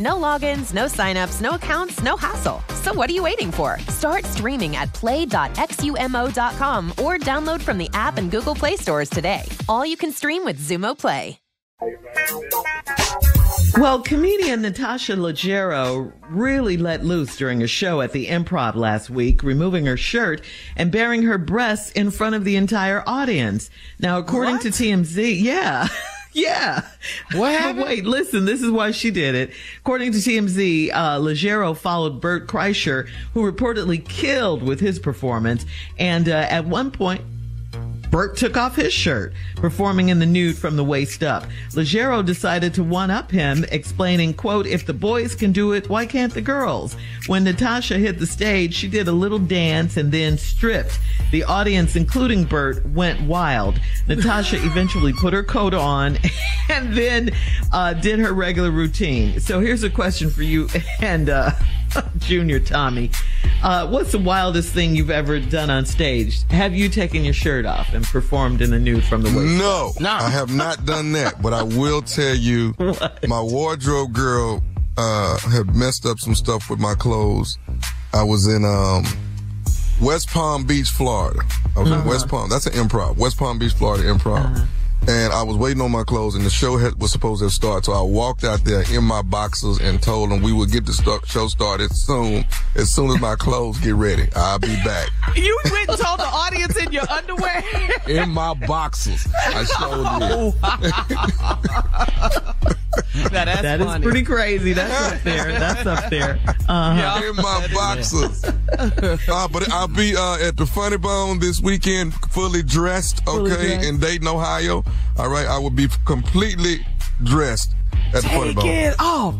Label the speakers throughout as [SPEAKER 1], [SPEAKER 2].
[SPEAKER 1] No logins, no signups, no accounts, no hassle. So what are you waiting for? Start streaming at play.xumo.com or download from the app and Google Play stores today. All you can stream with Xumo Play.
[SPEAKER 2] Well, comedian Natasha Leggero really let loose during a show at the improv last week, removing her shirt and baring her breasts in front of the entire audience. Now, according
[SPEAKER 3] What?
[SPEAKER 2] to TMZ, yeah. Yeah.
[SPEAKER 3] What happened?
[SPEAKER 2] wait, listen, this is why she did it. According to TMZ, uh, Leggero followed Bert Kreischer, who reportedly killed with his performance. And uh, at one point, Bert took off his shirt, performing in the nude from the waist up. Leggero decided to one up him, explaining, quote, if the boys can do it, why can't the girls? When Natasha hit the stage, she did a little dance and then stripped. The audience, including Bert, went wild. Natasha eventually put her coat on and then uh, did her regular routine. So here's a question for you and uh, Junior Tommy. Uh, what's the wildest thing you've ever done on stage? Have you taken your shirt off and performed in the nude from the waist?
[SPEAKER 4] No,
[SPEAKER 3] No.
[SPEAKER 4] I have not done that, but I will tell you, my wardrobe girl uh, had messed up some stuff with my clothes. I was in um, West Palm Beach, Florida. I was in West Palm. That's an improv. West Palm Beach, Florida improv. And I was waiting on my clothes, and the show had, was supposed to start. So I walked out there in my boxers and told them we would get the start, show started soon. As soon as my clothes get ready, I'll be back
[SPEAKER 3] You went and told the audience in your underwear.
[SPEAKER 4] in my boxers. I showed oh,
[SPEAKER 3] now that's
[SPEAKER 2] That is
[SPEAKER 3] funny.
[SPEAKER 2] pretty crazy. That's up there. That's up there. Uh-huh.
[SPEAKER 4] in my boxers. uh, but I'll be uh, at the Funny Bone this weekend, fully dressed,
[SPEAKER 2] Fully
[SPEAKER 4] okay,
[SPEAKER 2] dressed.
[SPEAKER 4] in Dayton, Ohio. All right, I will be completely dressed at the Funny Bone.
[SPEAKER 3] it off.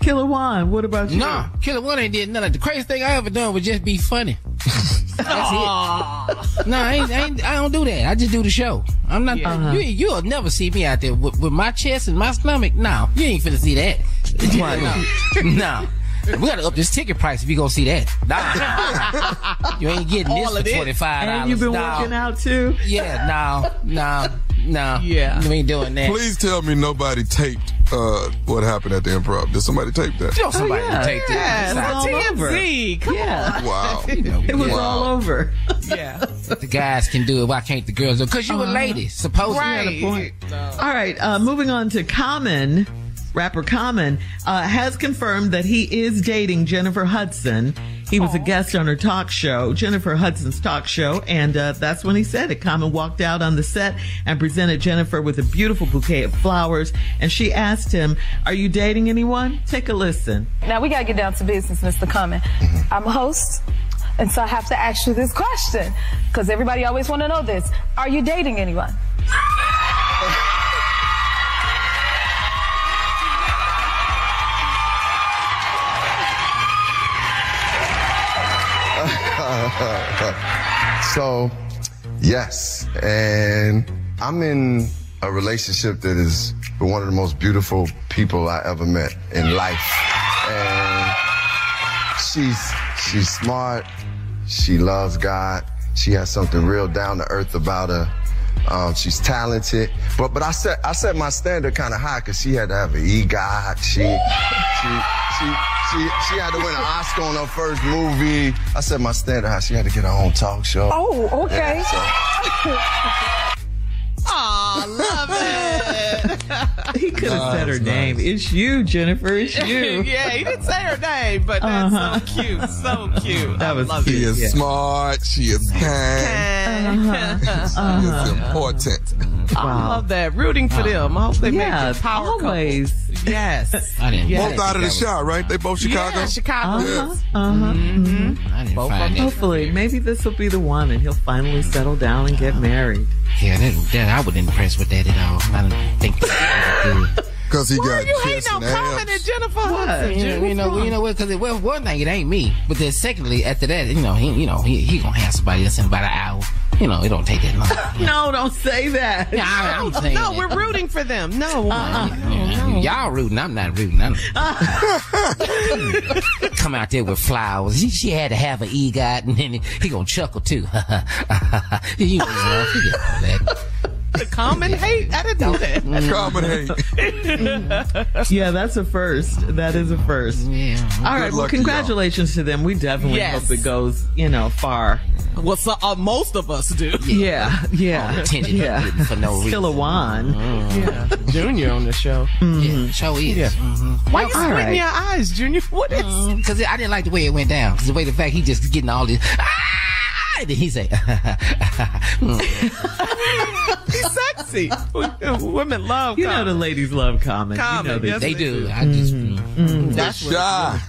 [SPEAKER 2] Killer Juan, what about you?
[SPEAKER 5] Nah, Killer One ain't did nothing. the craziest thing I ever done was just be funny. That's it. No, I, ain't, I, ain't, I don't do that. I just do the show. I'm not.
[SPEAKER 2] Uh-huh.
[SPEAKER 5] You you'll never see me out there with, with my chest and my stomach. No, you ain't finna see that. No, no. We gotta up this ticket price if you gonna see that. Nah, you ain't getting
[SPEAKER 3] All of
[SPEAKER 5] this
[SPEAKER 3] it.
[SPEAKER 5] for twenty five dollars.
[SPEAKER 2] And you've been working out too?
[SPEAKER 5] Yeah, no, no, no.
[SPEAKER 3] Yeah.
[SPEAKER 5] you ain't doing that.
[SPEAKER 4] Please tell me nobody taped uh, what happened at the improv. Did somebody tape that?
[SPEAKER 5] You know somebody
[SPEAKER 2] yeah.
[SPEAKER 5] take
[SPEAKER 3] Oh, Yeah,
[SPEAKER 5] that.
[SPEAKER 2] all over.
[SPEAKER 3] TMZ. Come
[SPEAKER 2] Yeah.
[SPEAKER 4] Wow.
[SPEAKER 2] It was
[SPEAKER 5] yeah.
[SPEAKER 2] all over.
[SPEAKER 3] on. Yeah.
[SPEAKER 5] the guys can do it. Why can't the girls do it? Cause you a lady, supposedly.
[SPEAKER 3] Right.
[SPEAKER 2] point. All right, uh, moving on to Common. Rapper Common uh, has confirmed that he is dating Jennifer Hudson. He was a guest on her talk show, Jennifer Hudson's talk show, and uh, that's when he said it. Common walked out on the set and presented Jennifer with a beautiful bouquet of flowers, and she asked him, "Are you dating anyone?" Take a listen.
[SPEAKER 6] Now we gotta get down to business, Mr. Common. I'm a host, And so I have to ask you this question because everybody always want to know this. Are you dating anyone?
[SPEAKER 7] so, yes, and I'm in a relationship that is one of the most beautiful people I ever met in life. And she's she's smart. She loves God. She has something real down to earth about her. Um, she's talented, but but I set I set my standard kind of high because she had to have an EGOT. She she she she she had to win an Oscar on her first movie. I set my standard high. She had to get her own talk show.
[SPEAKER 6] Oh, okay.
[SPEAKER 7] Yeah, so-
[SPEAKER 3] Aw, love it.
[SPEAKER 2] He could have said her
[SPEAKER 4] Nice,
[SPEAKER 2] name. It's you, Jennifer. It's you.
[SPEAKER 3] yeah, he didn't say her name, but that's so uh-huh. cute. So cute.
[SPEAKER 2] That
[SPEAKER 3] I
[SPEAKER 2] was
[SPEAKER 3] love
[SPEAKER 4] She
[SPEAKER 2] cute.
[SPEAKER 3] it.
[SPEAKER 4] is
[SPEAKER 2] Yeah.
[SPEAKER 4] smart. She is kind. Uh-huh. She is uh-huh. important.
[SPEAKER 3] I love that. Rooting for them. I hope they
[SPEAKER 2] Yeah,
[SPEAKER 3] make good power
[SPEAKER 2] always.
[SPEAKER 3] couple. Yes.
[SPEAKER 5] I didn't.
[SPEAKER 3] Yeah.
[SPEAKER 4] Both out of the shot, right? They both Chicago.
[SPEAKER 3] Yeah, Chicago.
[SPEAKER 4] Yes.
[SPEAKER 2] Uh-huh. uh-huh. Mm-hmm. Mm-hmm. Mm-hmm.
[SPEAKER 5] I didn't
[SPEAKER 3] Both
[SPEAKER 5] find.
[SPEAKER 2] Hopefully, maybe this will be the one, and he'll finally settle down and get married.
[SPEAKER 5] Yeah, that, that I wasn't impressed with that at all. I don't think that was good.
[SPEAKER 4] Because he
[SPEAKER 3] Why
[SPEAKER 4] got
[SPEAKER 3] are you
[SPEAKER 4] chest
[SPEAKER 3] no on
[SPEAKER 4] and
[SPEAKER 3] Common
[SPEAKER 4] abs.
[SPEAKER 3] and Jennifer Hudson?
[SPEAKER 5] You know, you know, you know what? Because well, one thing, it ain't me. But then, secondly, after that, you know, he, you know, he, he gonna have somebody else in about an hour. You know, it don't take that long.
[SPEAKER 2] No, don't say that.
[SPEAKER 5] Yeah, I, I'm saying
[SPEAKER 3] No,
[SPEAKER 5] that.
[SPEAKER 3] we're rooting for them. No. Uh-uh.
[SPEAKER 5] Yeah, Y'all rooting. I'm not rooting. I'm uh. come out there with flowers. She, she had to have an EGOT, and then he gonna chuckle too. you know, forget all that.
[SPEAKER 3] The common hate? I didn't know that.
[SPEAKER 4] Common hate.
[SPEAKER 2] Yeah, that's a first. That is a first.
[SPEAKER 5] Yeah.
[SPEAKER 2] All right. Well,
[SPEAKER 4] luck to
[SPEAKER 2] congratulations to them. We definitely
[SPEAKER 3] Yes.
[SPEAKER 2] hope it goes, you know, far.
[SPEAKER 3] Well, so, uh, most of us do.
[SPEAKER 2] Yeah, yeah,
[SPEAKER 5] attention
[SPEAKER 2] yeah.
[SPEAKER 5] for no reason.
[SPEAKER 2] Still a wand.
[SPEAKER 3] Yeah. Junior on the show.
[SPEAKER 5] Yeah, show is.
[SPEAKER 3] Yeah.
[SPEAKER 5] Mm-hmm.
[SPEAKER 3] Why you
[SPEAKER 2] All
[SPEAKER 3] squinting
[SPEAKER 2] right.
[SPEAKER 3] your eyes, Junior? What is?
[SPEAKER 5] Because I didn't like the way it went down. Because the way the fact he just getting all this. Ah! And then he say,
[SPEAKER 3] He's sexy. Women love
[SPEAKER 2] You know the ladies love comments.
[SPEAKER 3] Common,
[SPEAKER 2] You know
[SPEAKER 3] yes.
[SPEAKER 5] they
[SPEAKER 3] they
[SPEAKER 5] do.
[SPEAKER 3] do.
[SPEAKER 5] I just.
[SPEAKER 3] That's what,
[SPEAKER 4] Shy.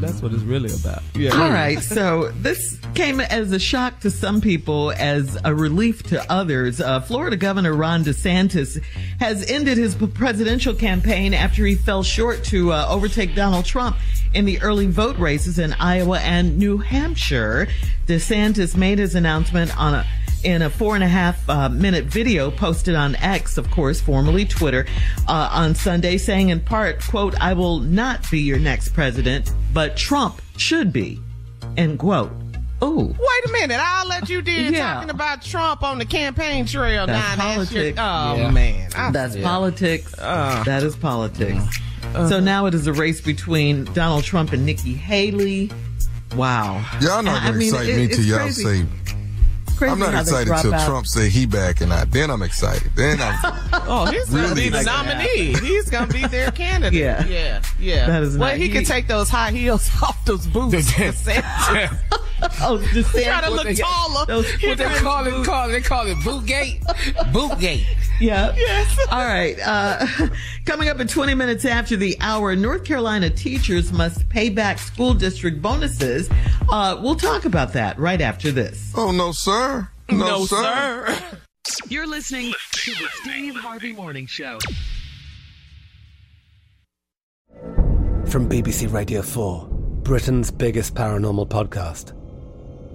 [SPEAKER 3] that's what it's really about. Yeah.
[SPEAKER 2] All right, so this came as a shock to some people, as a relief to others. Uh, Florida Governor Ron DeSantis has ended his presidential campaign after he fell short to uh, overtake Donald Trump in the early vote races in Iowa and New Hampshire. DeSantis made his announcement on a in a four and a half uh, minute video posted on X, of course, formerly Twitter, uh, on Sunday, saying in part, quote, I will not be your next president, but Trump should be, end quote. Ooh.
[SPEAKER 3] Wait a minute. I'll let you do
[SPEAKER 2] Yeah.
[SPEAKER 3] talking about Trump on the campaign trail
[SPEAKER 2] That's
[SPEAKER 3] now. and ask your-
[SPEAKER 2] politics.
[SPEAKER 3] Oh,
[SPEAKER 5] Yeah.
[SPEAKER 3] man. I-
[SPEAKER 2] That's politics.
[SPEAKER 3] Uh.
[SPEAKER 2] that is politics. So now it is a race between Donald Trump and Nikki Haley. Wow.
[SPEAKER 4] Y'all not
[SPEAKER 2] I
[SPEAKER 4] gonna
[SPEAKER 2] mean,
[SPEAKER 4] excite
[SPEAKER 2] it-
[SPEAKER 4] me
[SPEAKER 2] it's
[SPEAKER 4] till y'all
[SPEAKER 2] crazy.
[SPEAKER 4] say.
[SPEAKER 2] Crazy
[SPEAKER 4] I'm not excited
[SPEAKER 2] drop
[SPEAKER 4] till
[SPEAKER 2] out.
[SPEAKER 4] Trump say he back and I. Then I'm excited. Then I'm.
[SPEAKER 3] Oh, he's gonna be the nominee. He's gonna be their candidate.
[SPEAKER 2] Yeah.
[SPEAKER 3] yeah, yeah.
[SPEAKER 2] That is
[SPEAKER 3] well,
[SPEAKER 2] not-
[SPEAKER 3] he,
[SPEAKER 2] he-
[SPEAKER 3] can take those high heels off those boots. DeSantis.
[SPEAKER 2] Oh, DeSantis.
[SPEAKER 3] Try to look taller.
[SPEAKER 2] Those-
[SPEAKER 5] What they call it? Call it? They call it Bootgate. Bootgate.
[SPEAKER 2] Yeah.
[SPEAKER 3] Yes.
[SPEAKER 2] All right. Uh, coming up in 20 minutes after the hour, North Carolina teachers must pay back school district bonuses. Uh, we'll talk about that right after this.
[SPEAKER 4] Oh no, sir. No, sir.
[SPEAKER 8] You're listening to the Steve Harvey Morning Show.
[SPEAKER 9] From BBC Radio 4, Britain's biggest paranormal podcast